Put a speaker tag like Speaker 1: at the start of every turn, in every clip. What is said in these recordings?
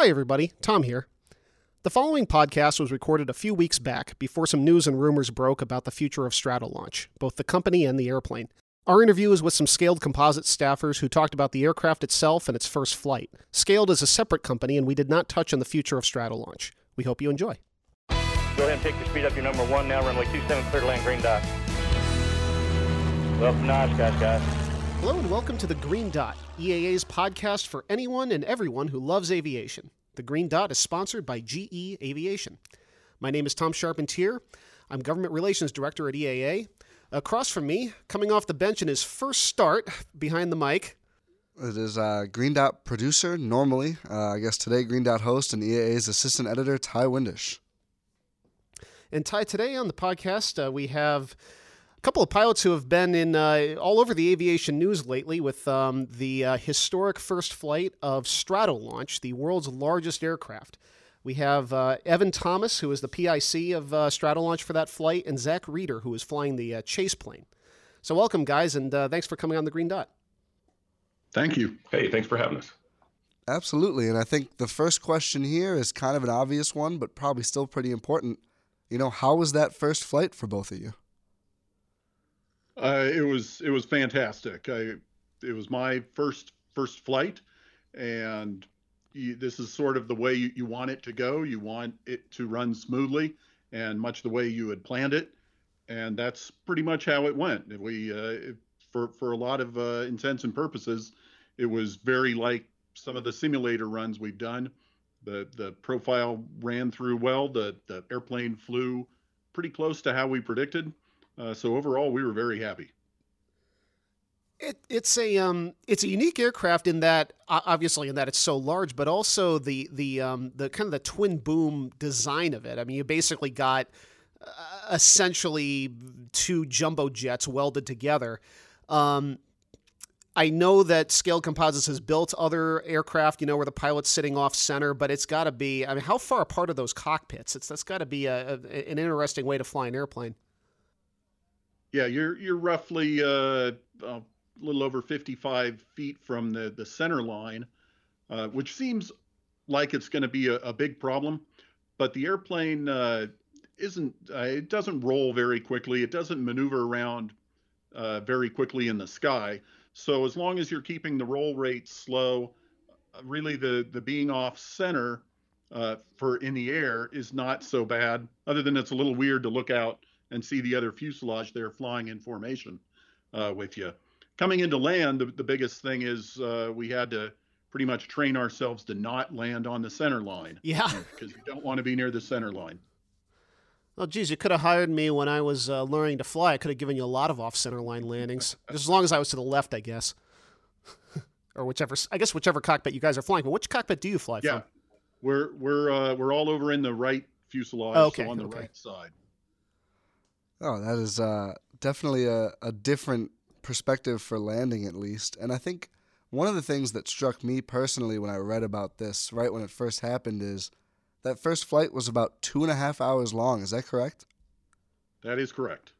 Speaker 1: Hi, everybody. Tom here. The following podcast was recorded a few weeks back before some news and rumors broke about the future of Stratolaunch, both the company and the airplane. Our interview is with some Scaled Composite staffers who talked about the aircraft itself and its first flight. Scaled is a separate company, and we did not touch on the future of Stratolaunch. We hope you enjoy.
Speaker 2: Go ahead and pick your speed up. Your number one now, runway 27, clear to land, green dot. Well, nice, guys.
Speaker 1: Hello and welcome to the Green Dot, EAA's podcast for anyone and everyone who loves aviation. The Green Dot is sponsored by GE Aviation. My name is Tom Charpentier. I'm Government Relations Director at EAA. Across from me, coming off the bench in his first start behind the mic,
Speaker 3: It is uh, Green Dot producer, normally. Uh, I guess today, Green Dot host and EAA's assistant editor, Ty Windish.
Speaker 1: And Ty, today on the podcast, uh, we have couple of pilots who have been in uh, all over the aviation news lately with um, the uh, historic first flight of Stratolaunch, the world's largest aircraft. We have uh, Evan Thomas, who is the PIC of uh, Stratolaunch for that flight, and Zach Reeder, who is flying the uh, chase plane. So, welcome, guys, and uh, thanks for coming on the Green Dot.
Speaker 4: Thank you.
Speaker 5: Hey, thanks for having us.
Speaker 3: Absolutely. And I think the first question here is kind of an obvious one, but probably still pretty important. You know, how was that first flight for both of you?
Speaker 4: Uh, it was it was fantastic. I, it was my first first flight, and you, this is sort of the way you, you want it to go. You want it to run smoothly and much the way you had planned it, and that's pretty much how it went. We uh, for for a lot of uh, intents and purposes, it was very like some of the simulator runs we've done. The the profile ran through well. The the airplane flew pretty close to how we predicted. Uh, so overall, we were very happy.
Speaker 1: It, it's a um, it's a unique aircraft in that obviously in that it's so large, but also the the um, the kind of the twin boom design of it. I mean, you basically got uh, essentially two jumbo jets welded together. Um, I know that Scaled Composites has built other aircraft, you know, where the pilot's sitting off center, but it's got to be. I mean, how far apart are those cockpits? It's that's got to be a, a, an interesting way to fly an airplane.
Speaker 4: Yeah, you're you're roughly uh, a little over 55 feet from the the center line, uh, which seems like it's going to be a, a, big problem. But the airplane uh, isn't. Uh, it doesn't roll very quickly. It doesn't maneuver around uh, very quickly in the sky. So as long as you're keeping the roll rate slow, uh, really the the being off center for in the air is not so bad. Other than it's a little weird to look out and see the other fuselage there flying in formation uh, with you. Coming into land, the, the biggest thing is uh, we had to pretty much train ourselves to not land on the center line.
Speaker 1: Yeah.
Speaker 4: Because you don't want to be near the center line.
Speaker 1: Well, geez, you could have hired me when I was uh, learning to fly. I could have given you a lot of off center line landings, just as long as I was to the left, I guess. or whichever, I guess whichever cockpit you guys are flying. But which cockpit do you fly
Speaker 4: yeah.
Speaker 1: from?
Speaker 4: We're we're uh, we're all over in the right fuselage,
Speaker 1: okay,
Speaker 4: so on the
Speaker 1: okay.
Speaker 4: right side.
Speaker 3: Oh, that is uh, definitely a, a different perspective for landing, at least. And I think one of the things that struck me personally when I read about this, right when it first happened, is that first flight was about two and a half hours long. Is that correct?
Speaker 4: That is correct.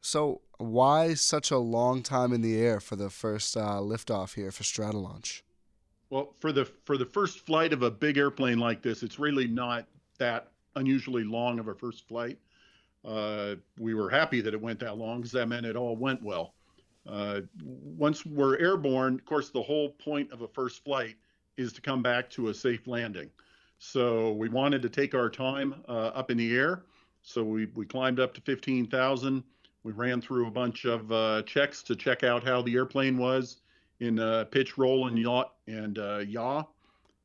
Speaker 3: So, why such a long time in the air for the first uh, liftoff here for Stratolaunch?
Speaker 4: Well, for the for the first flight of a big airplane like this, it's really not that unusually long of a first flight. Uh, we were happy that it went that long because that meant it all went well. Uh, once we're airborne, of course, the whole point of a first flight is to come back to a safe landing. So we wanted to take our time uh, up in the air. So we, we climbed up to 15,000. We ran through a bunch of uh, checks to check out how the airplane was in uh, pitch, roll, and yaw, and uh, yaw,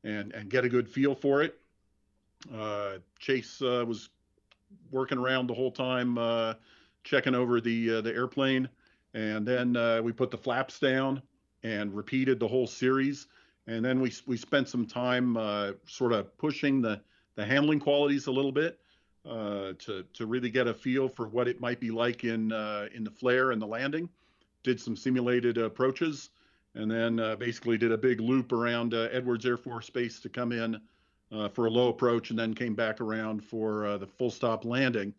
Speaker 4: and and get a good feel for it. Uh, Chase was working around the whole time, uh, checking over the uh, the airplane, and then uh, we put the flaps down and repeated the whole series. And then we we spent some time sort of pushing the the handling qualities a little bit to to really get a feel for what it might be like in in the flare and the landing. Did some simulated approaches, and then basically did a big loop around Edwards Air Force Base to come in uh, for a low approach and then came back around for uh, the full stop landing.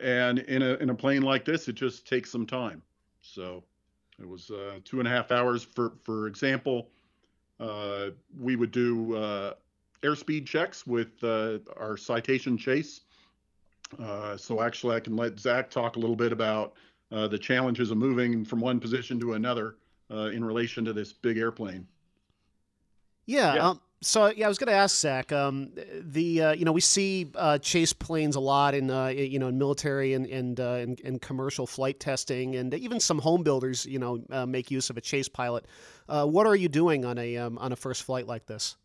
Speaker 4: And in a, in a plane like this, it just takes some time. So it was uh, two and a half hours. For, for example, uh, we would do uh, airspeed checks with uh, our citation chase. Uh, so actually, I can let Zach talk a little bit about uh, the challenges of moving from one position to another uh, in relation to this big airplane.
Speaker 1: Yeah. yeah. Um, so yeah, I was going to ask Zach. Um, the uh, you know we see uh, chase planes a lot in uh, you know in military and and, and, and commercial flight testing, and even some home builders you know make use of a chase pilot. what are you doing on a um, on a first flight like this?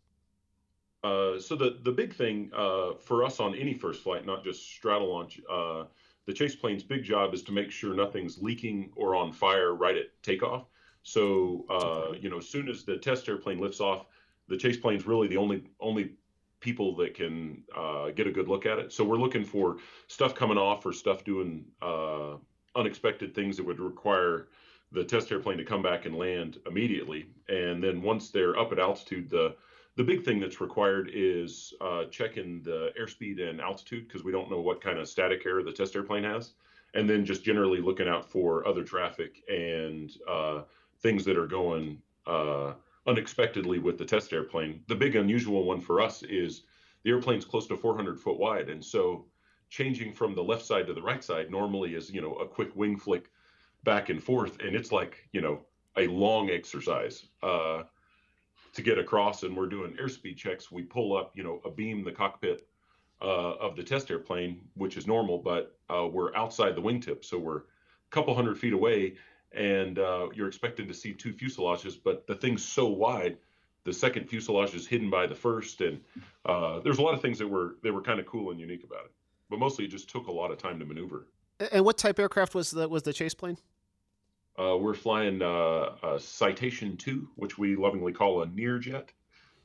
Speaker 5: Uh, so the the big thing uh, for us on any first flight, not just Stratolaunch, uh, the chase plane's big job is to make sure nothing's leaking or on fire right at takeoff. So uh, you know, as soon as the test airplane lifts off, the chase plane's really the only only people that can uh, get a good look at it. So we're looking for stuff coming off or stuff doing unexpected things that would require the test airplane to come back and land immediately. And then once they're up at altitude, the the big thing that's required is uh, checking the airspeed and altitude because we don't know what kind of static error the test airplane has. And then just generally looking out for other traffic and uh, things that are going uh, unexpectedly with the test airplane. The big unusual one for us is the airplane's close to 400 foot wide. And so changing from the left side to the right side normally is, you know, a quick wing flick back and forth. And it's like, you know, a long exercise. Uh, to get across and we're doing airspeed checks, we pull up, you know, a beam the cockpit uh, of the test airplane, which is normal, but uh, we're outside the wingtip, so we're a couple hundred feet away, and uh, you're expected to see two fuselages, but the thing's so wide, the second fuselage is hidden by the first, and uh, there's a lot of things that were that were kind of cool and unique about it. But mostly, it just took a lot of time to maneuver.
Speaker 1: And what type aircraft was the was the chase plane?
Speaker 5: Uh, we're flying uh, a Citation 2, which we lovingly call a Nearjet.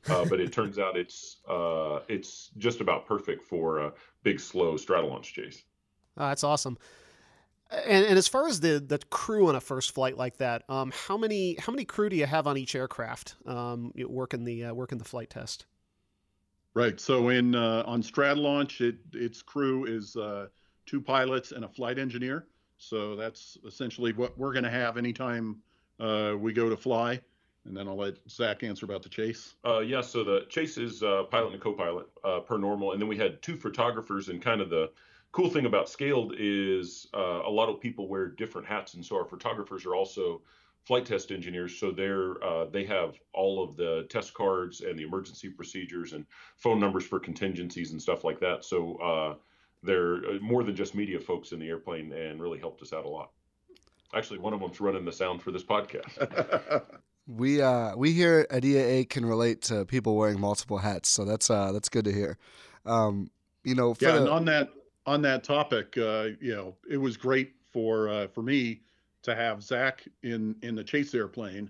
Speaker 5: Uh, but it turns out it's uh, it's just about perfect for a big, slow Stratolaunch chase.
Speaker 1: Oh, that's awesome. And, and as far as the, the crew on a first flight like that, um, how many how many crew do you have on each aircraft um, working the uh, working the flight test?
Speaker 4: Right. So in uh, on Stratolaunch, it its crew is two pilots and a flight engineer. So that's essentially what we're going to have anytime uh, we go to fly. And then I'll let Zach answer about the chase.
Speaker 5: Uh, yeah, so the chase is uh, pilot and co-pilot uh, per normal, and then we had two photographers. And kind of the cool thing about scaled is uh, a lot of people wear different hats, and so our photographers are also flight test engineers. So they're uh, they have all of the test cards and the emergency procedures and phone numbers for contingencies and stuff like that. So uh, they're uh, more than just media folks in the airplane and really helped us out a lot. Actually, one of them's running the sound for this podcast.
Speaker 3: we uh, we here at EAA can relate to people wearing multiple hats, so that's uh, that's good to hear. Um, you know,
Speaker 4: yeah, the... and on that on that topic, uh, you know, it was great for uh, for me to have Zach in in the chase airplane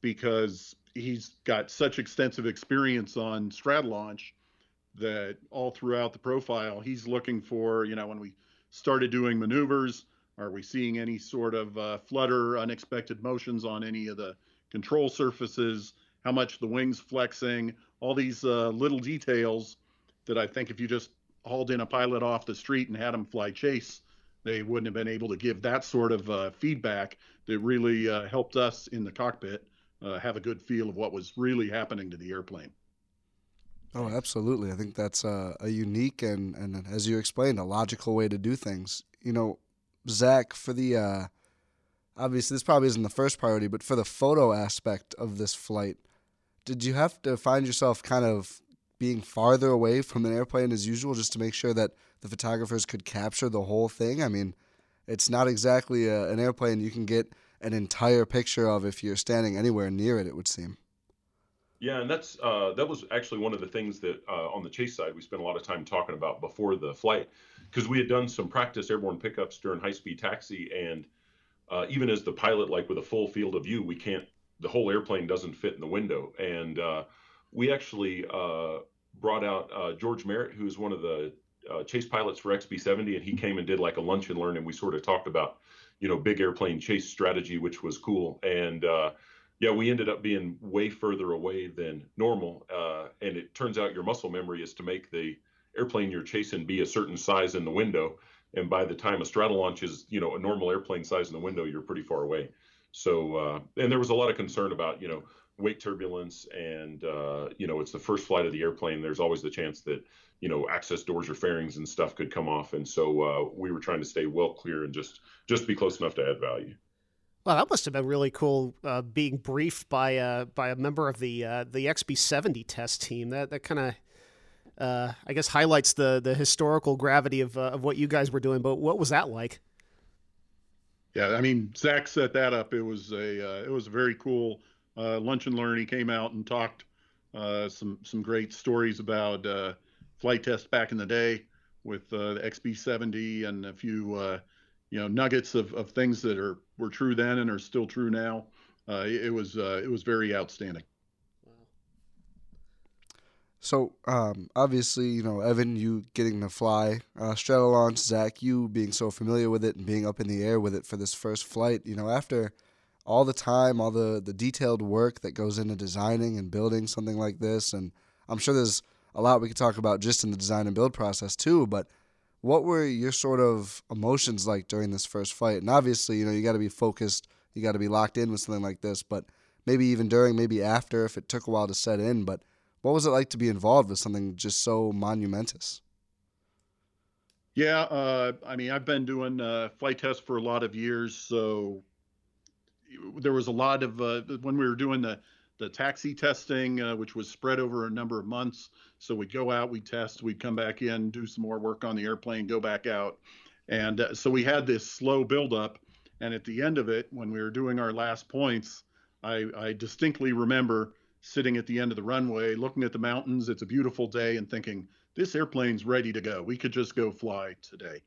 Speaker 4: because he's got such extensive experience on Stratolaunch that all throughout the profile he's looking for you know when we started doing maneuvers are we seeing any sort of uh, flutter unexpected motions on any of the control surfaces? How much the wings flexing? All these uh, little details that i think if you just hauled in a pilot off the street and had him fly chase they wouldn't have been able to give that sort of uh, feedback that really uh, helped us in the cockpit uh, have a good feel of what was really happening to the airplane
Speaker 3: Oh, absolutely. I think that's a, a unique and, and, as you explained, a logical way to do things. You know, Zach, for the uh, obviously this probably isn't the first priority, but for the photo aspect of this flight, did you have to find yourself kind of being farther away from an airplane as usual just to make sure that the photographers could capture the whole thing? I mean, it's not exactly a, an airplane you can get an entire picture of if you're standing anywhere near it. It would seem.
Speaker 5: Yeah, and that's uh, that was actually one of the things that uh, on the chase side we spent a lot of time talking about before the flight because we had done some practice airborne pickups during high speed taxi, and uh, even as the pilot, like with a full field of view, we can't the whole airplane doesn't fit in the window, and uh, we actually uh, brought out uh, George Merritt, who is one of the chase pilots for XB70, and he came and did like a lunch and learn, and we sort of talked about you know big airplane chase strategy, which was cool, and yeah, we ended up being way further away than normal. Uh, and it turns out your muscle memory is to make the airplane you're chasing be a certain size in the window. And by the time a straddle Stratolaunch is, you know, a normal airplane size in the window, you're pretty far away. So, uh, and there was a lot of concern about, you know, wake turbulence and uh, you know it's the first flight of the airplane there's always the chance that you know access doors or fairings and stuff could come off and so uh, we were trying to stay well clear and just just be close enough to add value
Speaker 1: well, that must have been really cool uh, being briefed by uh, by a member of the uh, the XB70 test team. That that kind of uh, I guess highlights the the historical gravity of uh, of what you guys were doing. But what was that like?
Speaker 4: Yeah, I mean, Zach set that up. It was a uh, it was a very cool uh, lunch and learn. He came out and talked uh, some some great stories about uh, flight tests back in the day with uh, the XB70 and a few uh, you know nuggets of, of things that are were true then and are still true now. it was it was very outstanding.
Speaker 3: So um, obviously, you know, Evan, you getting to fly uh, launch, Zach, you being so familiar with it and being up in the air with it for this first flight. You know, after all the time, all the the detailed work that goes into designing and building something like this, and I'm sure there's a lot we could talk about just in the design and build process too. But what were your sort of emotions like during this first flight? And obviously, you know, you got to be focused, you got to be locked in with something like this. But maybe even during, maybe after, if it took a while to set in, but what was it like to be involved with something just so monumentous?
Speaker 4: Yeah, uh, I mean, I've been doing uh, flight tests for a lot of years, so there was a lot of uh, when we were doing the the taxi testing, uh, which was spread over a number of months. So we'd go out, we'd test, we'd come back in, do some more work on the airplane, go back out, and uh, so we had this slow buildup. And at the end of it, when we were doing our last points, I, I distinctly remember sitting at the end of the runway, looking at the mountains. It's a beautiful day, and thinking, this airplane's ready to go. We could just go fly today.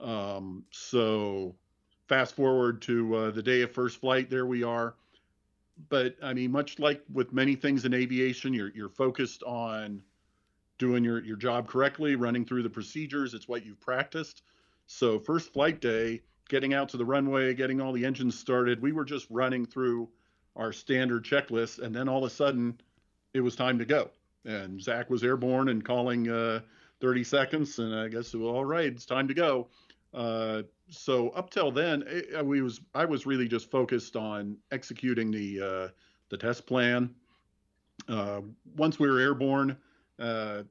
Speaker 4: Um, so, fast forward to uh, the day of first flight, there we are. But I mean, much like with many things in aviation, you're you're focused on doing your your job correctly, running through the procedures. It's what you've practiced. So, first flight day, getting out to the runway, getting all the engines started, we were just running through our standard checklist, and then all of a sudden, it was time to go. And Zach was airborne and calling uh, 30 seconds, and I guess well, all right, it's time to go. Uh, so up till then, it, uh, we was I was really just focused on executing the uh, the test plan. Uh, once we were airborne, uh,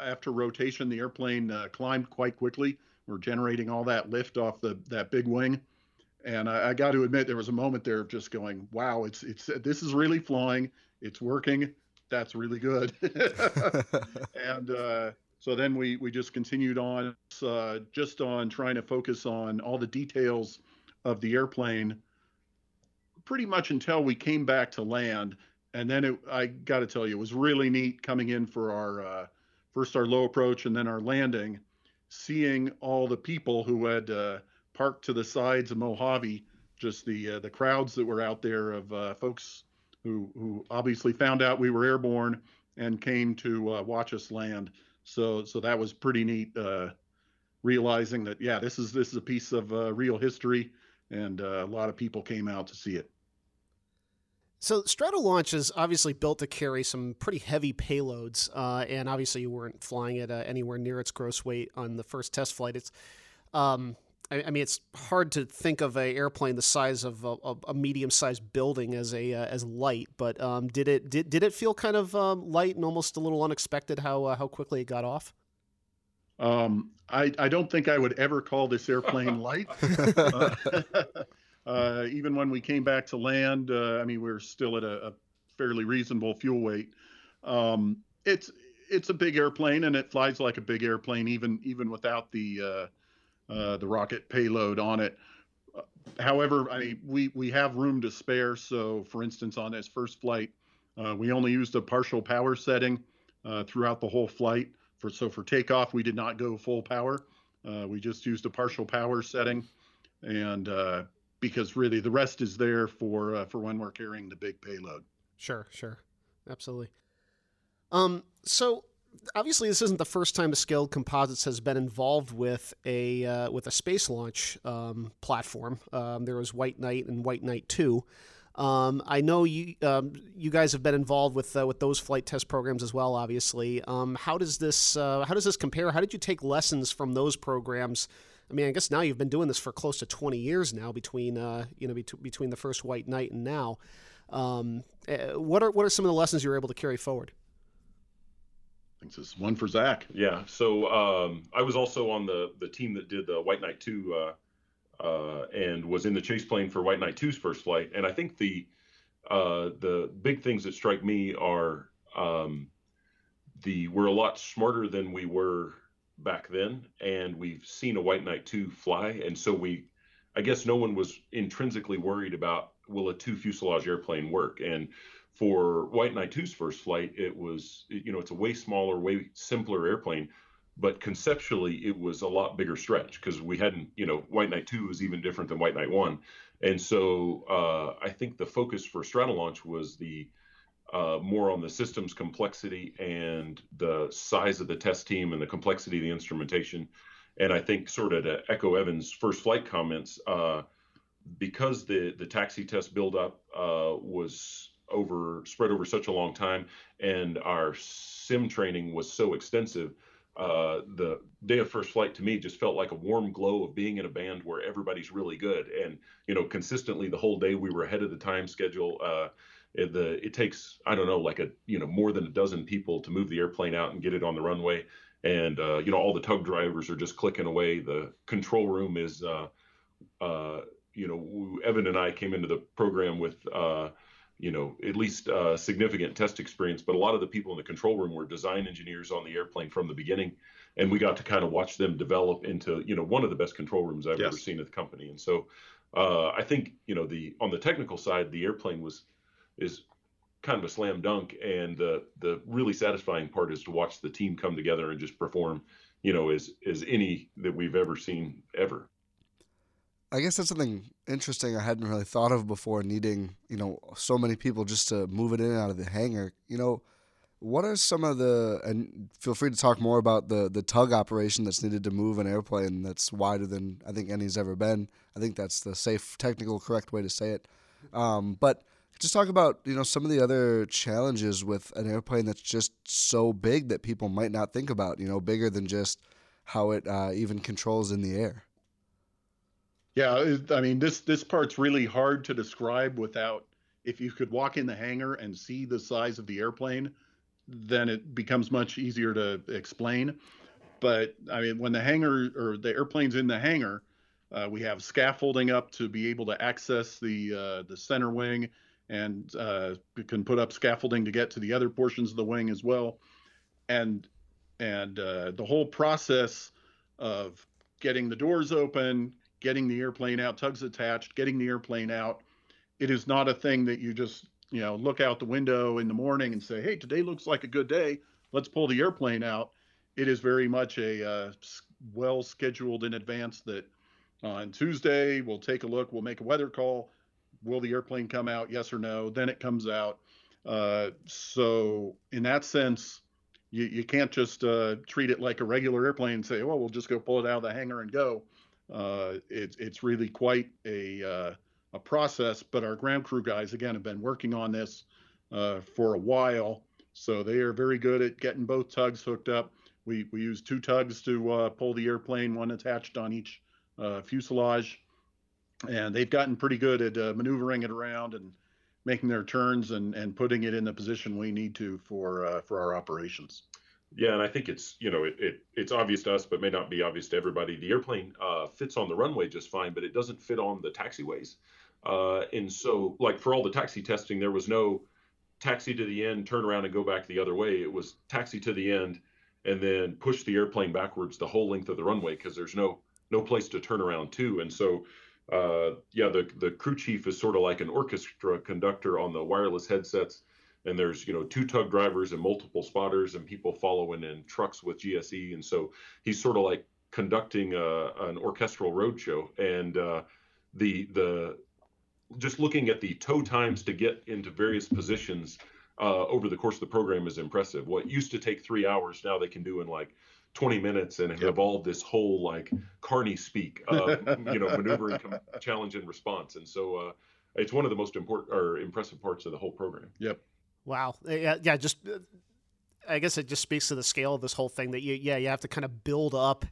Speaker 4: after rotation, the airplane climbed quite quickly. We're generating all that lift off the that big wing and I, I got to admit there was a moment there of just going, "Wow, it's it's this is really flying. It's working. That's really good." and uh, so then we we just continued on, uh, just on trying to focus on all the details of the airplane, pretty much until we came back to land. And then it, I got to tell you, it was really neat coming in for our uh, first our low approach and then our landing, seeing all the people who had uh, parked to the sides of Mojave, just the uh, the crowds that were out there of uh, folks who who obviously found out we were airborne and came to uh, watch us land. So so that was pretty neat. Uh, realizing that yeah, this is this is a piece of uh, real history, and uh, a lot of people came out to see it.
Speaker 1: So Stratolaunch is obviously built to carry some pretty heavy payloads, uh, and obviously you weren't flying it uh, anywhere near its gross weight on the first test flight. It's um, I, I mean, it's hard to think of an airplane the size of a, a medium-sized building as a uh, as light. But um, did it did, did it feel kind of um, light and almost a little unexpected how uh, how quickly it got off?
Speaker 4: Um, I I don't think I would ever call this airplane light. uh, uh, even when we came back to land, uh, I mean, we are still at a, a, fairly reasonable fuel weight. Um, it's it's a big airplane and it flies like a big airplane even even without the uh, uh, the rocket payload on it. However, I mean, we we have room to spare. So, for instance, on this first flight, uh, we only used a partial power setting uh, throughout the whole flight. For so for takeoff, we did not go full power. Uh, we just used a partial power setting, and uh, because really the rest is there for uh, for when we're carrying the big payload.
Speaker 1: Sure, sure, absolutely. Um, so obviously this isn't the first time the Scaled Composites has been involved with a uh, with a space launch um, platform. Um, there was White Knight and White Knight Two. Um, I know you um, you guys have been involved with uh, with those flight test programs as well. Obviously, um, how does this uh, how does this compare? How did you take lessons from those programs? I mean, I guess now you've been doing this for close to 20 years now between uh, you know bet- between the first White Knight and now. Um, uh, what are what are some of the lessons you were able to carry forward?
Speaker 4: I think this is one for Zach.
Speaker 5: Yeah. So um, I was also on the the team that did the White Knight two, uh, uh, and was in the chase plane for White Knight 2's first flight. And I think the uh, the big things that strike me are um, the we're a lot smarter than we were back then, and we've seen a White Knight 2 fly, and so we, I guess, no one was intrinsically worried about will a two fuselage airplane work, and for White Knight 2's first flight, it was, you know, it's a way smaller, way simpler airplane, but conceptually it was a lot bigger stretch because we hadn't, you know, White Knight 2 was even different than White Knight 1. And so uh, I think the focus for Stratolaunch was the uh, more on the systems complexity and the size of the test team and the complexity of the instrumentation. And I think, sort of to echo Evan's first flight comments, uh, because the the taxi test buildup uh, was over spread over such a long time, and our sim training was so extensive. Uh, the day of first flight to me just felt like a warm glow of being in a band where everybody's really good, and you know, consistently the whole day we were ahead of the time schedule. Uh, it, the it takes I don't know like a you know more than a dozen people to move the airplane out and get it on the runway, and uh, you know all the tug drivers are just clicking away. The control room is. Uh, uh, you know, Evan and I came into the program with uh, you know, at least uh, significant test experience. But a lot of the people in the control room were design engineers on the airplane from the beginning, and we got to kind of watch them develop into, you know, one of the best control rooms I've yes. ever seen at the company. And so, uh, I think, you know, the on the technical side, the airplane was is kind of a slam dunk, and the the really satisfying part is to watch the team come together and just perform, you know, as as any that we've ever seen ever.
Speaker 3: I guess that's something interesting I hadn't really thought of before. Needing you know so many people just to move it in and out of the hangar. You know, what are some of the and feel free to talk more about the the tug operation that's needed to move an airplane that's wider than I think any's ever been. I think that's the safe, technical, correct way to say it. Um, but just talk about you know some of the other challenges with an airplane that's just so big that people might not think about. You know, bigger than just how it uh, even controls in the air.
Speaker 4: Yeah, I mean this this part's really hard to describe without if you could walk in the hangar and see the size of the airplane, then it becomes much easier to explain. But I mean, when the hangar or the airplane's in the hangar, uh, we have scaffolding up to be able to access the uh, the center wing, and uh, can put up scaffolding to get to the other portions of the wing as well. And and uh, the whole process of getting the doors open, getting the airplane out, tugs attached, getting the airplane out. It is not a thing that you just, you know, look out the window in the morning and say, hey, today looks like a good day. Let's pull the airplane out. It is very much a uh, well scheduled in advance that on Tuesday we'll take a look, we'll make a weather call. Will the airplane come out? Yes or no? Then it comes out. Uh, so, in that sense, you, you can't just uh, treat it like a regular airplane and say, well, we'll just go pull it out of the hangar and go. Uh, it's it's really quite a uh, a process. But our ground crew guys again have been working on this uh, for a while, so they are very good at getting both tugs hooked up. We we use two tugs to uh, pull the airplane, one attached on each uh, fuselage, and they've gotten pretty good at maneuvering it around and making their turns and, and putting it in the position we need to for for our operations.
Speaker 5: Yeah, and I think it's you know it, it it's obvious to us, but may not be obvious to everybody. The airplane uh, fits on the runway just fine, but it doesn't fit on the taxiways. Uh, and so, like for all the taxi testing, there was no taxi to the end, turn around and go back the other way. It was taxi to the end, and then push the airplane backwards the whole length of the runway because there's no no place to turn around to. And so, uh, yeah, the the crew chief is sort of like an orchestra conductor on the wireless headsets and there's you know two tug drivers and multiple spotters and people following in trucks with GSE, and so he's sort of like conducting a, an orchestral roadshow, and uh, the the just looking at the tow times to get into various positions uh, over the course of the program is impressive. What used to take three hours now they can do in like 20 minutes and have yep. evolved this whole like Carney speak, uh, you know, maneuvering challenge and response. And so uh, it's one of the most important or impressive parts of the whole program.
Speaker 4: Yep.
Speaker 1: Wow. Yeah, yeah. Just, uh, I guess it just speaks to the scale of this whole thing. That you, yeah, you have to kind of build up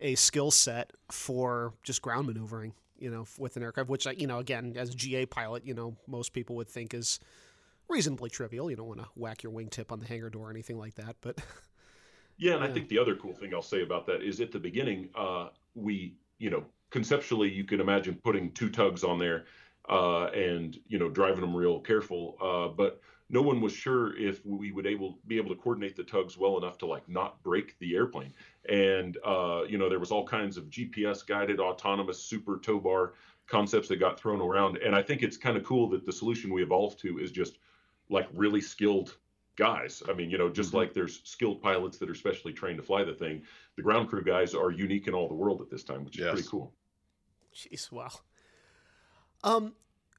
Speaker 1: a skill set for just ground maneuvering. you know, with an aircraft, which I, you know, again, as a GA pilot, you know, most people would think is reasonably trivial. You don't want to whack your wingtip on the hangar door or anything like that, but.
Speaker 5: Yeah, and yeah. I think the other cool thing I'll say about that is at the beginning, uh, we, you know, conceptually, you can imagine putting two tugs on there uh, and you know driving them real careful. Uh, but no one was sure if we would able be able to coordinate the tugs well enough to like not break the airplane. And uh, you know there was all kinds of GPS guided autonomous super tow bar concepts that got thrown around. And I think it's kind of cool that the solution we evolved to is just like really skilled guys. I mean, you know, just mm-hmm. like there's skilled pilots that are specially trained to fly the thing, the ground crew guys are unique in all the world at this time, which is yes. pretty cool.
Speaker 1: Jeez, wow. Um,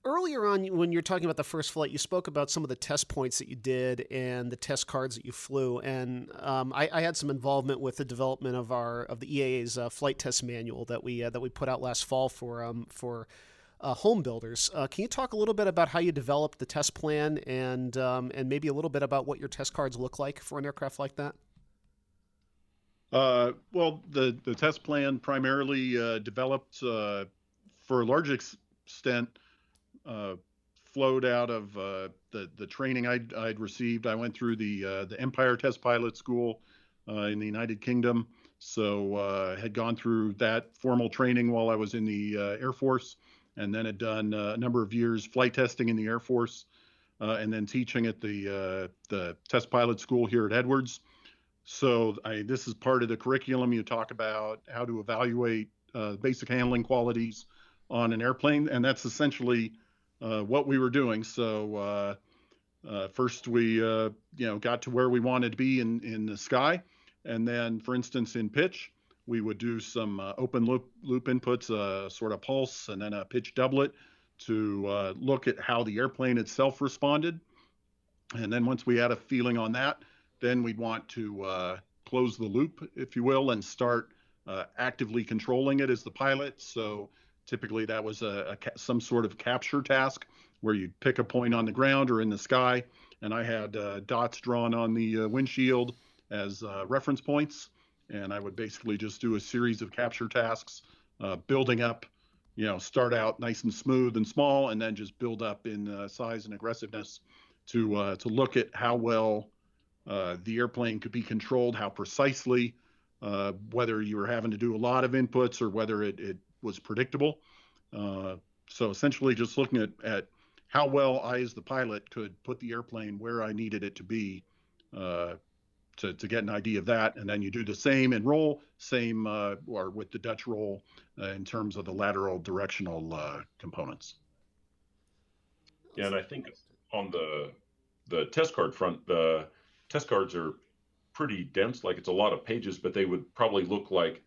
Speaker 1: earlier on, when you were talking about the first flight, you spoke about some of the test points that you did and the test cards that you flew. And um, I, I, had some involvement with the development of our of the EAA's uh, flight test manual that we uh, that we put out last fall for um, for uh, home builders. Uh, can you talk a little bit about how you developed the test plan and um, and maybe a little bit about what your test cards look like for an aircraft like that?
Speaker 4: Uh, well, the the test plan primarily uh, developed for a large extent uh, flowed out of uh, the the training I'd, I'd, received. I went through the uh, the Empire Test Pilot School uh, in the United Kingdom, so uh, had gone through that formal training while I was in the uh, Air Force, and then had done a number of years flight testing in the Air Force, and then teaching at the the Test Pilot School here at Edwards. So I, this is part of the curriculum. You talk about how to evaluate basic handling qualities on an airplane, and that's essentially uh, what we were doing. So uh, uh, first we you know got to where we wanted to be in in the sky, and then for instance in pitch we would do some open loop loop inputs, a sort of pulse, and then a pitch doublet to look at how the airplane itself responded. And then once we had a feeling on that, then we'd want to uh, close the loop, if you will, and start uh, actively controlling it as the pilot. So Typically, that was a, a, some sort of capture task where you'd pick a point on the ground or in the sky, and I had uh, dots drawn on the uh, windshield as uh, reference points, and I would basically just do a series of capture tasks, uh, building up. You know, start out nice and smooth and small, and then just build up in uh, size and aggressiveness to uh, to look at how well the airplane could be controlled, how precisely, whether you were having to do a lot of inputs or whether it, it was predictable. Uh, so essentially, just looking at, at how well I, as the pilot, could put the airplane where I needed it to be uh, to, to get an idea of that. And then you do the same in roll, same uh, or with the Dutch roll uh, in terms of the lateral directional uh, components.
Speaker 5: Yeah, and I think on the the test card front, the test cards are pretty dense. Like it's a lot of pages, but they would probably look like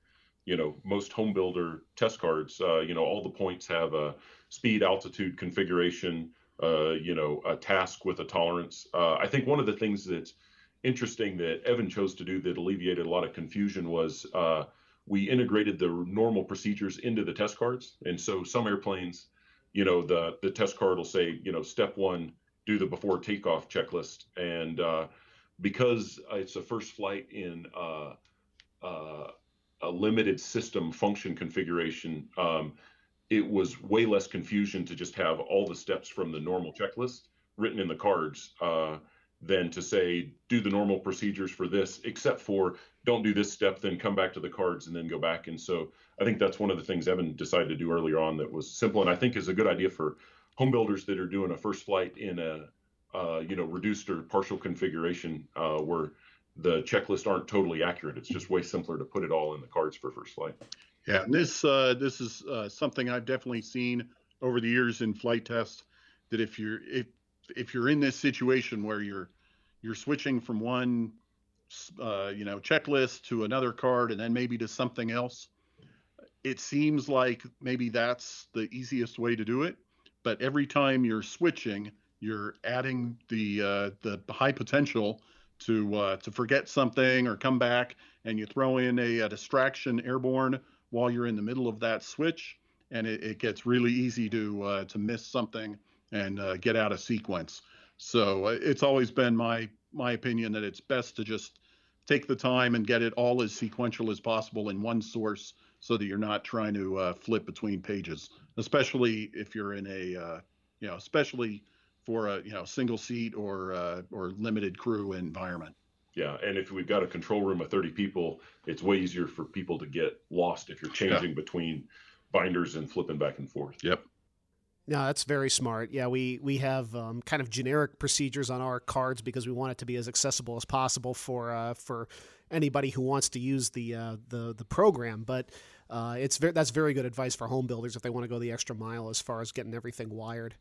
Speaker 5: you know most home builder test cards uh, you know all the points have a speed altitude configuration uh, you know a task with a tolerance. Uh, i think one of the things that's interesting that evan chose to do that alleviated a lot of confusion was uh, we integrated the normal procedures into the test cards. And so some airplanes you know the the test card will say you know step one do the before takeoff checklist. And uh, because it's a first flight in uh, a limited system function configuration, um, it was way less confusion to just have all the steps from the normal checklist written in the cards uh, than to say do the normal procedures for this, except for don't do this step, then come back to the cards and then go back. And so I think that's one of the things Evan decided to do earlier on that was simple and I think is a good idea for home builders that are doing a first flight in a uh, you know reduced or partial configuration uh, where the checklists aren't totally accurate. It's just way simpler to put it all in the cards for first flight.
Speaker 4: Yeah, and this uh, this is uh, something I've definitely seen over the years in flight tests. That if you're if if you're in this situation where you're you're switching from one uh, you know checklist to another card and then maybe to something else, it seems like maybe that's the easiest way to do it. But every time you're switching, you're adding the uh, the high potential to uh, to forget something or come back, and you throw in a, a, distraction airborne while you're in the middle of that switch, and it, it gets really easy to uh, to miss something and uh, get out of sequence. So uh, it's always been my my opinion that it's best to just take the time and get it all as sequential as possible in one source so that you're not trying to uh, flip between pages, especially if you're in a, uh, you know, especially for a you know single seat or uh, or limited crew environment.
Speaker 5: Yeah, and if we've got a control room of 30 people, it's way easier for people to get lost if you're changing yeah. between binders and flipping back and forth.
Speaker 4: Yep.
Speaker 1: No, that's very smart. Yeah, we we have um, kind of generic procedures on our cards because we want it to be as accessible as possible for uh, for anybody who wants to use the uh, the the program. But uh, it's very, that's very good advice for home builders if they want to go the extra mile as far as getting everything wired.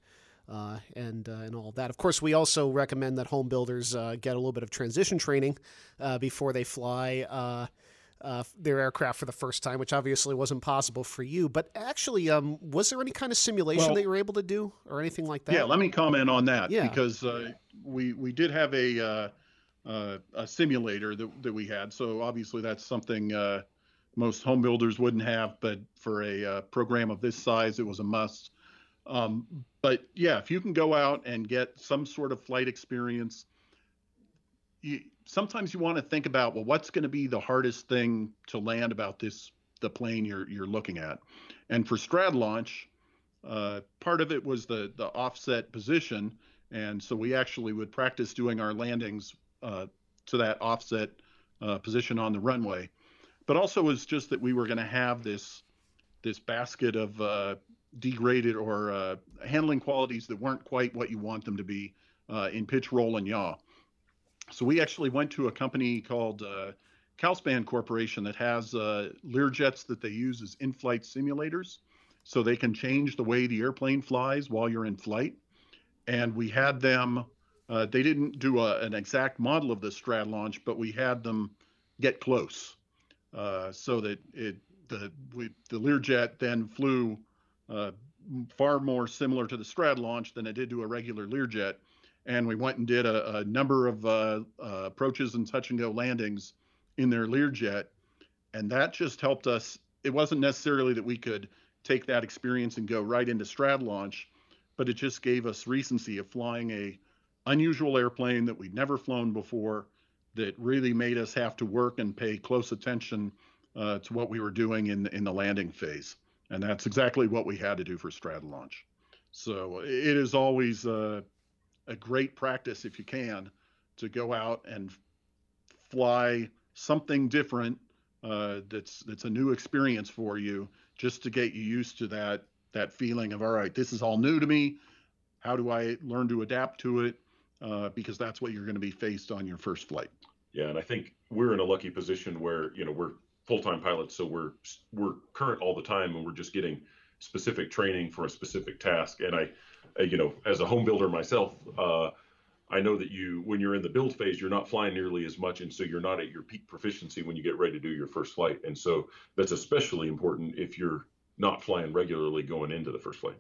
Speaker 1: Uh, and uh, and all that. Of course, we also recommend that home builders uh, get a little bit of transition training uh, before they fly uh, uh, their aircraft for the first time, which obviously wasn't possible for you. But actually, um, was there any kind of simulation well, that you were able to do or anything like that?
Speaker 4: Yeah, let me comment on that yeah. because we we did have a a simulator that that we had. So obviously, that's something most home builders wouldn't have, but for a program of this size, it was a must. Um, but yeah, if you can go out and get some sort of flight experience, you, sometimes you want to think about well, what's going to be the hardest thing to land about this the plane you're you're looking at, and for Stratolaunch, uh, part of it was the the offset position, and so we actually would practice doing our landings uh, to that offset uh, position on the runway, but also was just that we were going to have this this basket of uh, degraded or uh, handling qualities that weren't quite what you want them to be uh, in pitch, roll, and yaw. So we actually went to a company called uh, Calspan Corporation that has uh, Learjets that they use as in-flight simulators, so they can change the way the airplane flies while you're in flight. And we had them. Uh, they didn't do a, an exact model of the Stratolaunch, but we had them get close, uh, so that it the we, the Learjet then flew uh, far more similar to the Stratolaunch than it did to a regular Learjet. And we went and did a, a number of uh, uh, approaches and touch and go landings in their Learjet. And that just helped us. It wasn't necessarily that we could take that experience and go right into Stratolaunch, but it just gave us recency of flying a unusual airplane that we'd never flown before that really made us have to work and pay close attention uh, to what we were doing in in the landing phase and that's exactly what we had to do for Stratolaunch. So it is always a, a great practice if you can to go out and fly something different uh, that's that's a new experience for you, just to get you used to that that feeling of all right, this is all new to me. How do I learn to adapt to it? Uh, because that's what you're going to be faced on your first flight.
Speaker 5: Yeah, and I think we're in a lucky position where you know we're full-time pilots, so we're we're current all the time, and we're just getting specific training for a specific task. And I, I you know, as a home builder myself, uh, I know that you, when you're in the build phase, you're not flying nearly as much, and so you're not at your peak proficiency when you get ready to do your first flight. And so that's especially important if you're not flying regularly going into the first flight.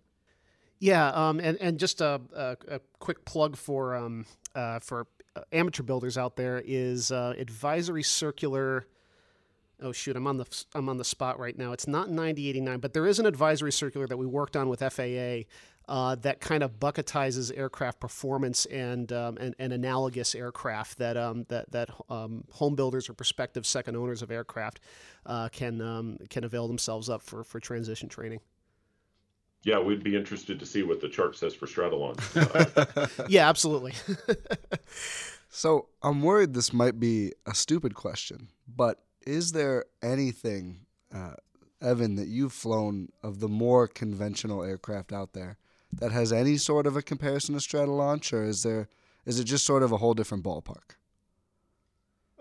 Speaker 1: Yeah, um, and and just a, a, a quick plug for um, uh, for amateur builders out there is uh, advisory circular oh shoot, I'm on the I'm on the spot right now. It's not 9089, but there is an advisory circular that we worked on with FAA uh, that kind of bucketizes aircraft performance and um, and, and, analogous aircraft that um, that that um, home builders or prospective second owners of aircraft uh, can um, can avail themselves up for for transition training.
Speaker 5: Yeah, we'd be interested to see what the chart says for Stratolaunch.
Speaker 1: yeah, absolutely.
Speaker 3: so I'm worried this might be a stupid question, but is there anything, uh, Evan, that you've flown of the more conventional aircraft out there that has any sort of a comparison to Stratolaunch, or is there is it just sort of a whole different ballpark?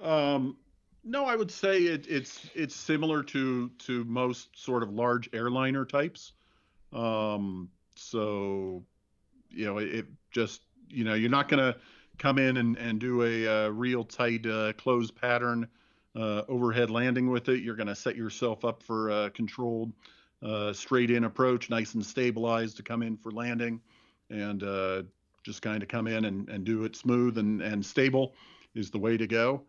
Speaker 4: Um, no, I would say it, it's it's similar to to most sort of large airliner types. Um, so, you know, it, it just you know you're not going to come in and, and do a, uh, real tight uh, closed pattern uh, overhead landing with it. You're going to set yourself up for a controlled uh, straight in approach, nice and stabilized to come in for landing, and uh, just kind of come in and, and do it smooth and, and stable is the way to go.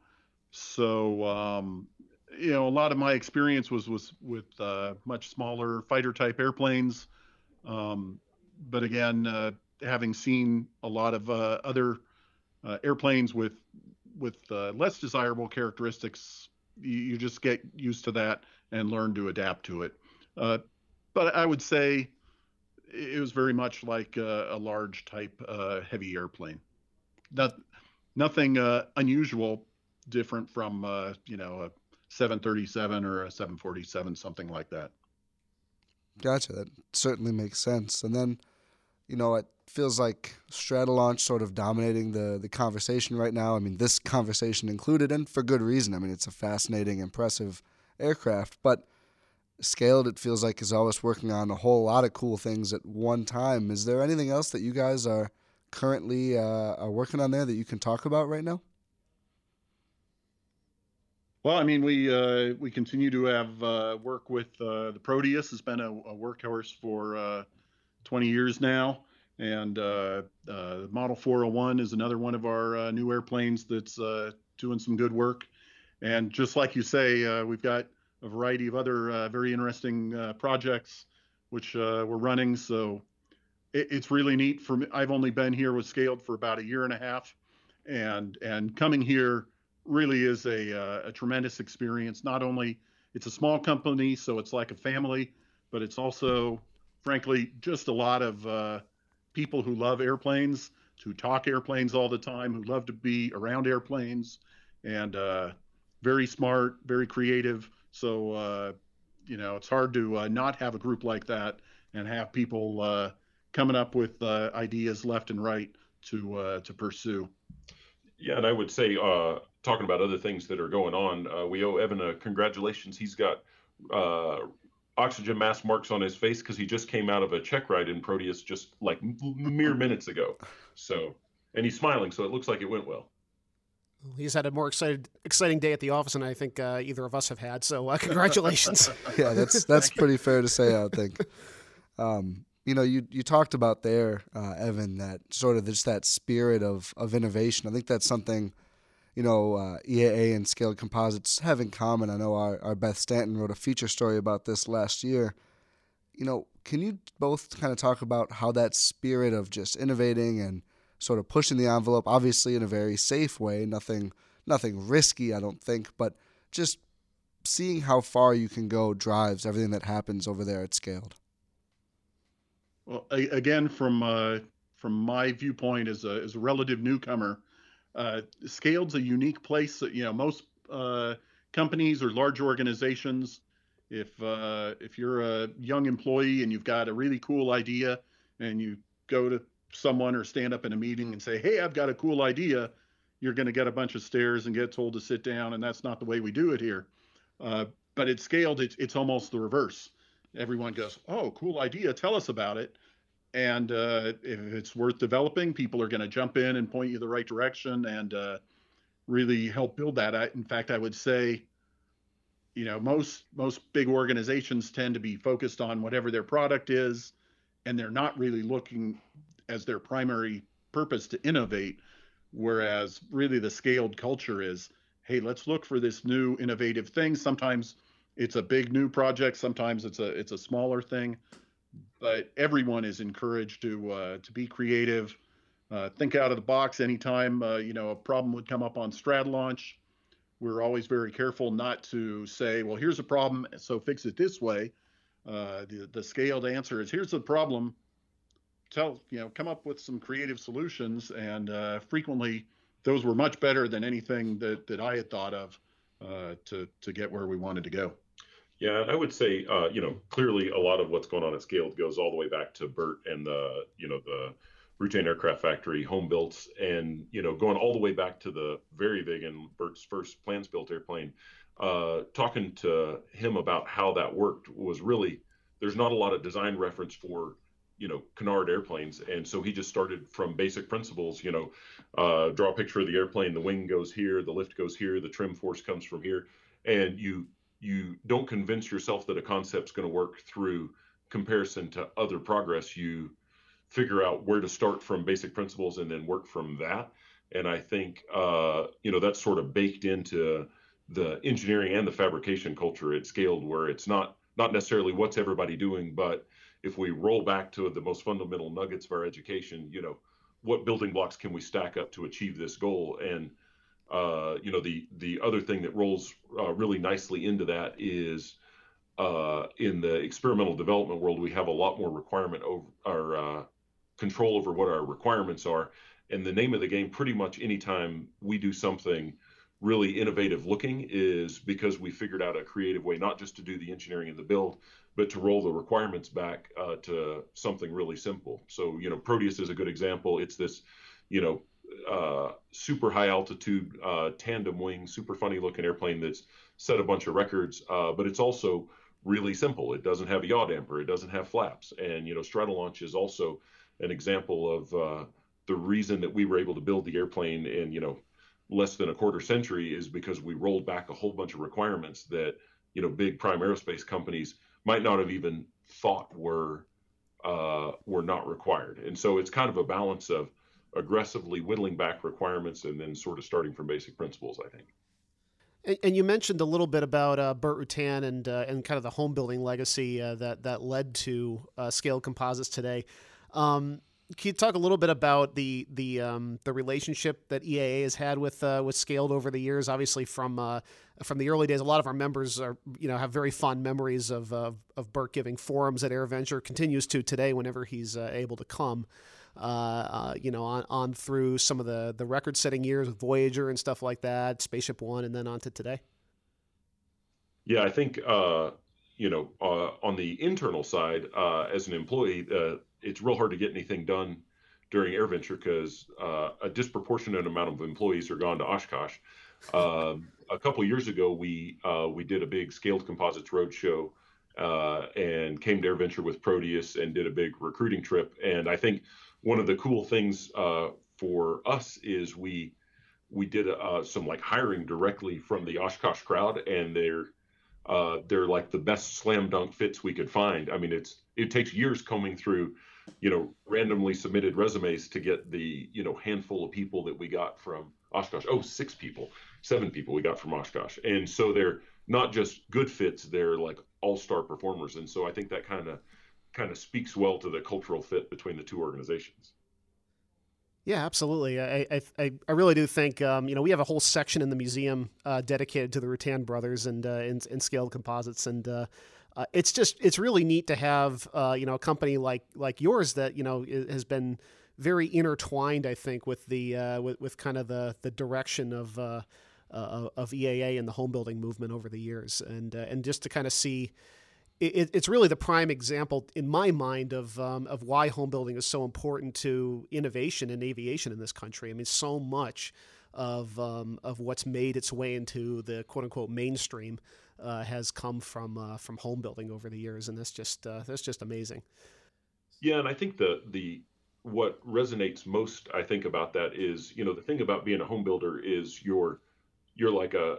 Speaker 4: So, um, you know, a lot of my experience was, was with uh, much smaller fighter type airplanes. Um, but again, uh, having seen a lot of uh, other airplanes with with uh, less desirable characteristics you, you, just get used to that and learn to adapt to it. Uh, but I would say it was very much like a, a large type uh, heavy airplane. Not, nothing uh, unusual, different from uh, you know a 737 or a 747, something like that.
Speaker 3: Gotcha. That certainly makes sense. And then, you know, it feels like Stratolaunch sort of dominating the the conversation right now. I mean, this conversation included, and for good reason. I mean, it's a fascinating, impressive aircraft, but scaled it feels like is always working on a whole lot of cool things at one time is there anything else that you guys are currently uh, are working on there that you can talk about right now
Speaker 4: well i mean we uh, we continue to have uh, work with uh, the proteus has been a, a workhorse for uh, 20 years now and uh, model 401 is another one of our new airplanes that's doing some good work and just like you say we've got a variety of other uh, very interesting uh, projects which uh, we're running. So it, it's really neat for me. I've only been here with Scaled for about a year and a half, and and coming here really is a, uh, a tremendous experience. Not only it's a small company, so it's like a family, but it's also, frankly, just a lot of uh, people who love airplanes, who talk airplanes all the time, who love to be around airplanes, and uh, very smart, very creative so, uh, you know, it's hard to uh, not have a group like that and have people uh, coming up with uh, ideas left and right to uh, to pursue.
Speaker 5: Yeah, and I would say, uh, talking about other things that are going on, we owe Evan a congratulations. He's got oxygen mask marks on his face because he just came out of a check ride in Proteus just like mere minutes ago. So, and he's smiling, so it looks like it went well.
Speaker 1: He's had a more excited, exciting day at the office than I think uh, either of us have had. So, uh, congratulations.
Speaker 3: yeah, that's that's pretty fair to say. I think. Um, you know, you you talked about there, uh, Evan, that sort of just that spirit of of innovation. I think that's something, you know, uh, EAA and Scaled Composites have in common. I know our, our Beth Stanton wrote a feature story about this last year. You know, can you both kind of talk about how that spirit of just innovating and sort of pushing the envelope, obviously in a very safe way, nothing nothing risky, I don't think, but just seeing how far you can go drives everything that happens over there at Scaled.
Speaker 4: Well, again, from uh, from my viewpoint as a as a relative newcomer, uh, Scaled's a unique place. You know, most uh, companies or large organizations, if uh, if you're a young employee and you've got a really cool idea and you go to someone or stand up in a meeting and say, "Hey, I've got a cool idea," you're going to get a bunch of stares and get told to sit down, and that's not the way we do it here. Uh, but it's scaled; it's it's almost the reverse. Everyone goes, "Oh, cool idea! Tell us about it." And uh, if it's worth developing, people are going to jump in and point you the right direction and uh, really help build that. I, in fact, I would say, you know, most most big organizations tend to be focused on whatever their product is, and they're not really looking as their primary purpose to innovate, whereas really the scaled culture is, hey, let's look for this new innovative thing. Sometimes it's a big new project, sometimes it's a it's a smaller thing, but everyone is encouraged to uh, to be creative, uh, think out of the box. Anytime uh, you know a problem would come up on Stratolaunch, we're always very careful not to say, well, here's a problem, so fix it this way. Uh, the the scaled answer is here's the problem, tell you know come up with some creative solutions and uh, frequently those were much better than anything that that I had thought of to to get where we wanted to go.
Speaker 5: Yeah, I would say uh, you know clearly a lot of what's going on at Scaled goes all the way back to Burt and the you know the Rutan Aircraft Factory home built and you know going all the way back to the very big and Burt's first plans built airplane. Uh, talking to him about how that worked was really there's not a lot of design reference for you know canard airplanes and so he just started from basic principles you know uh, draw a picture of the airplane the wing goes here the lift goes here the trim force comes from here and you you don't convince yourself that a concept's going to work through comparison to other progress you figure out where to start from basic principles and then work from that and i think uh, you know that's sort of baked into the engineering and the fabrication culture at scaled where it's not not necessarily what's everybody doing but if we roll back to the most fundamental nuggets of our education, you know, what building blocks can we stack up to achieve this goal? And uh, you know, the the other thing that rolls uh, really nicely into that is uh, in the experimental development world, we have a lot more requirement over our uh, control over what our requirements are. And the name of the game, pretty much anytime we do something really innovative looking, is because we figured out a creative way not just to do the engineering and the build, but to roll the requirements back uh, to something really simple. So, you know, Proteus is a good example. It's this, you know, uh, super high altitude uh, tandem wing, super funny looking airplane that's set a bunch of records, uh, but it's also really simple. It doesn't have a yaw damper, it doesn't have flaps, and you know Stratolaunch is also an example of uh, the reason that we were able to build the airplane in you know less than a quarter century is because we rolled back a whole bunch of requirements that you know big prime aerospace companies might not have even thought were uh, were not required. And so it's kind of a balance of aggressively whittling back requirements and then sort of starting from basic principles, I think.
Speaker 1: And, you mentioned a little bit about uh, Burt Rutan and uh, and kind of the home building legacy uh, that that led to uh, scaled composites today. Um, can you talk a little bit about the the um, the relationship that EAA has had with uh, with Scaled over the years? Obviously, from uh, from the early days, a lot of our members are you know have very fond memories of of, of giving forums at AirVenture. Continues to today whenever he's uh, able to come. Uh, uh, you know, on, on through some of the, the record setting years with Voyager and stuff like that, Spaceship One, and then on to today?
Speaker 5: Yeah, I think, uh, you know, uh, on the internal side, uh, as an employee, uh, it's real hard to get anything done during AirVenture because a disproportionate amount of employees are gone to Oshkosh. Um, a couple years ago, we we did a big scaled composites roadshow uh, and came to AirVenture with Proteus and did a big recruiting trip. And I think one of the cool things uh, for us is we we did uh, some like hiring directly from the Oshkosh crowd, and they're uh, they're like the best slam dunk fits we could find. I mean, it's it takes years combing through, you know, randomly submitted resumes to get the you know handful of people that we got from Oshkosh. Oh, six people, seven people we got from Oshkosh, and so they're not just good fits; they're like all star performers. And so I think that kind of kind of speaks well to the cultural fit between the two organizations.
Speaker 1: Yeah, absolutely. I I, I really do think um, you know we have a whole section in the museum uh, dedicated to the Rutan brothers and uh, and, and scaled composites, and uh, uh, it's just it's really neat to have uh, you know a company like like yours that you know has been very intertwined. I think with the uh, with with kind of the the direction of of EAA and the home building movement over the years, and and just to kind of see it, it's really the prime example in my mind of um, of why home building is so important to innovation in aviation in this country. I mean, so much of um, of what's made its way into the quote unquote mainstream uh, has come from uh, from home building over the years, and that's just uh, that's just amazing.
Speaker 5: Yeah, and I think the the what resonates most, I think, about that is you know the thing about being a home builder is you're you're like a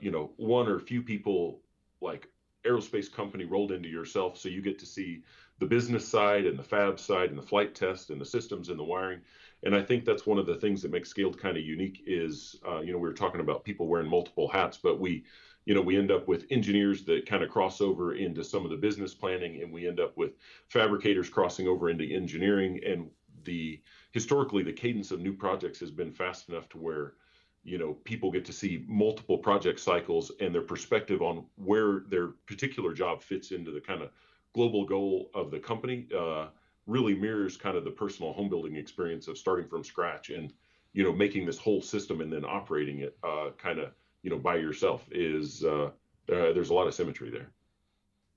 Speaker 5: you know one or few people like aerospace company rolled into yourself. So you get to see the business side and the fab side and the flight test and the systems and the wiring. And I think that's one of the things that makes Scaled kind of unique is, uh, you know, we were talking about people wearing multiple hats, but we, you know, we end up with engineers that kind of cross over into some of the business planning, and we end up with fabricators crossing over into engineering. And the historically, the cadence of new projects has been fast enough to where you know people get to see multiple project cycles and their perspective on where their particular job fits into the kind of global goal of the company uh, really mirrors kind of the personal home building experience of starting from scratch and you know making this whole system and then operating it uh, kind of you know by yourself is uh, uh, there's a lot of symmetry there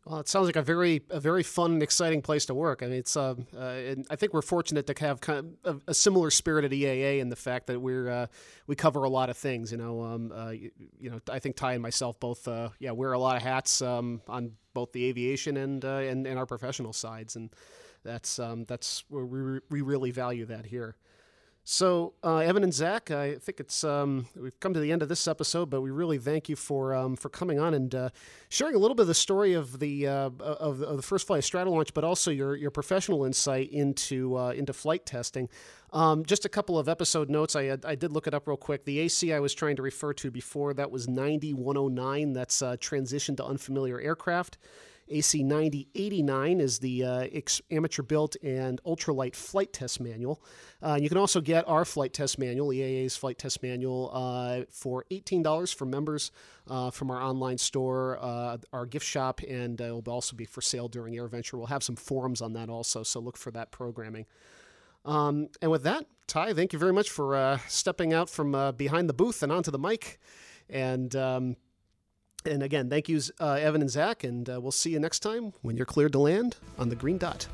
Speaker 1: well, it sounds like a very a very fun and exciting place to work. I mean, it's uh, uh, and I think we're fortunate to have kind of a, a similar spirit at EAA in the fact that we're uh, we cover a lot of things. You know, um, uh, you, you, know, I think Ty and myself both, uh, yeah, wear a lot of hats um, on both the aviation and, uh, and and our professional sides, and that's um, that's where we we really value that here. So, uh, Evan and Zach, I think it's um, we've come to the end of this episode, but we really thank you for um, for coming on and uh, sharing a little bit of the story of the uh, of, of, the first flight of Stratolaunch, but also your your professional insight into uh, into flight testing. Um, just a couple of episode notes. I I did look it up real quick. The AC I was trying to refer to before that was 9109. That's uh, transition to unfamiliar aircraft. AC 9089 is the uh, amateur built and ultralight flight test manual. Uh, you can also get our flight test manual, EAA's flight test manual, uh, for $18 for members uh, from our online store, uh, our gift shop, and uh, it will also be for sale during AirVenture. We'll have some forums on that also, so look for that programming. Um, and with that, Ty, thank you very much for uh, stepping out from uh, behind the booth and onto the mic. And um, and again, thank yous, uh, Evan and Zach, and uh, we'll see you next time when you're cleared to land on the green dot.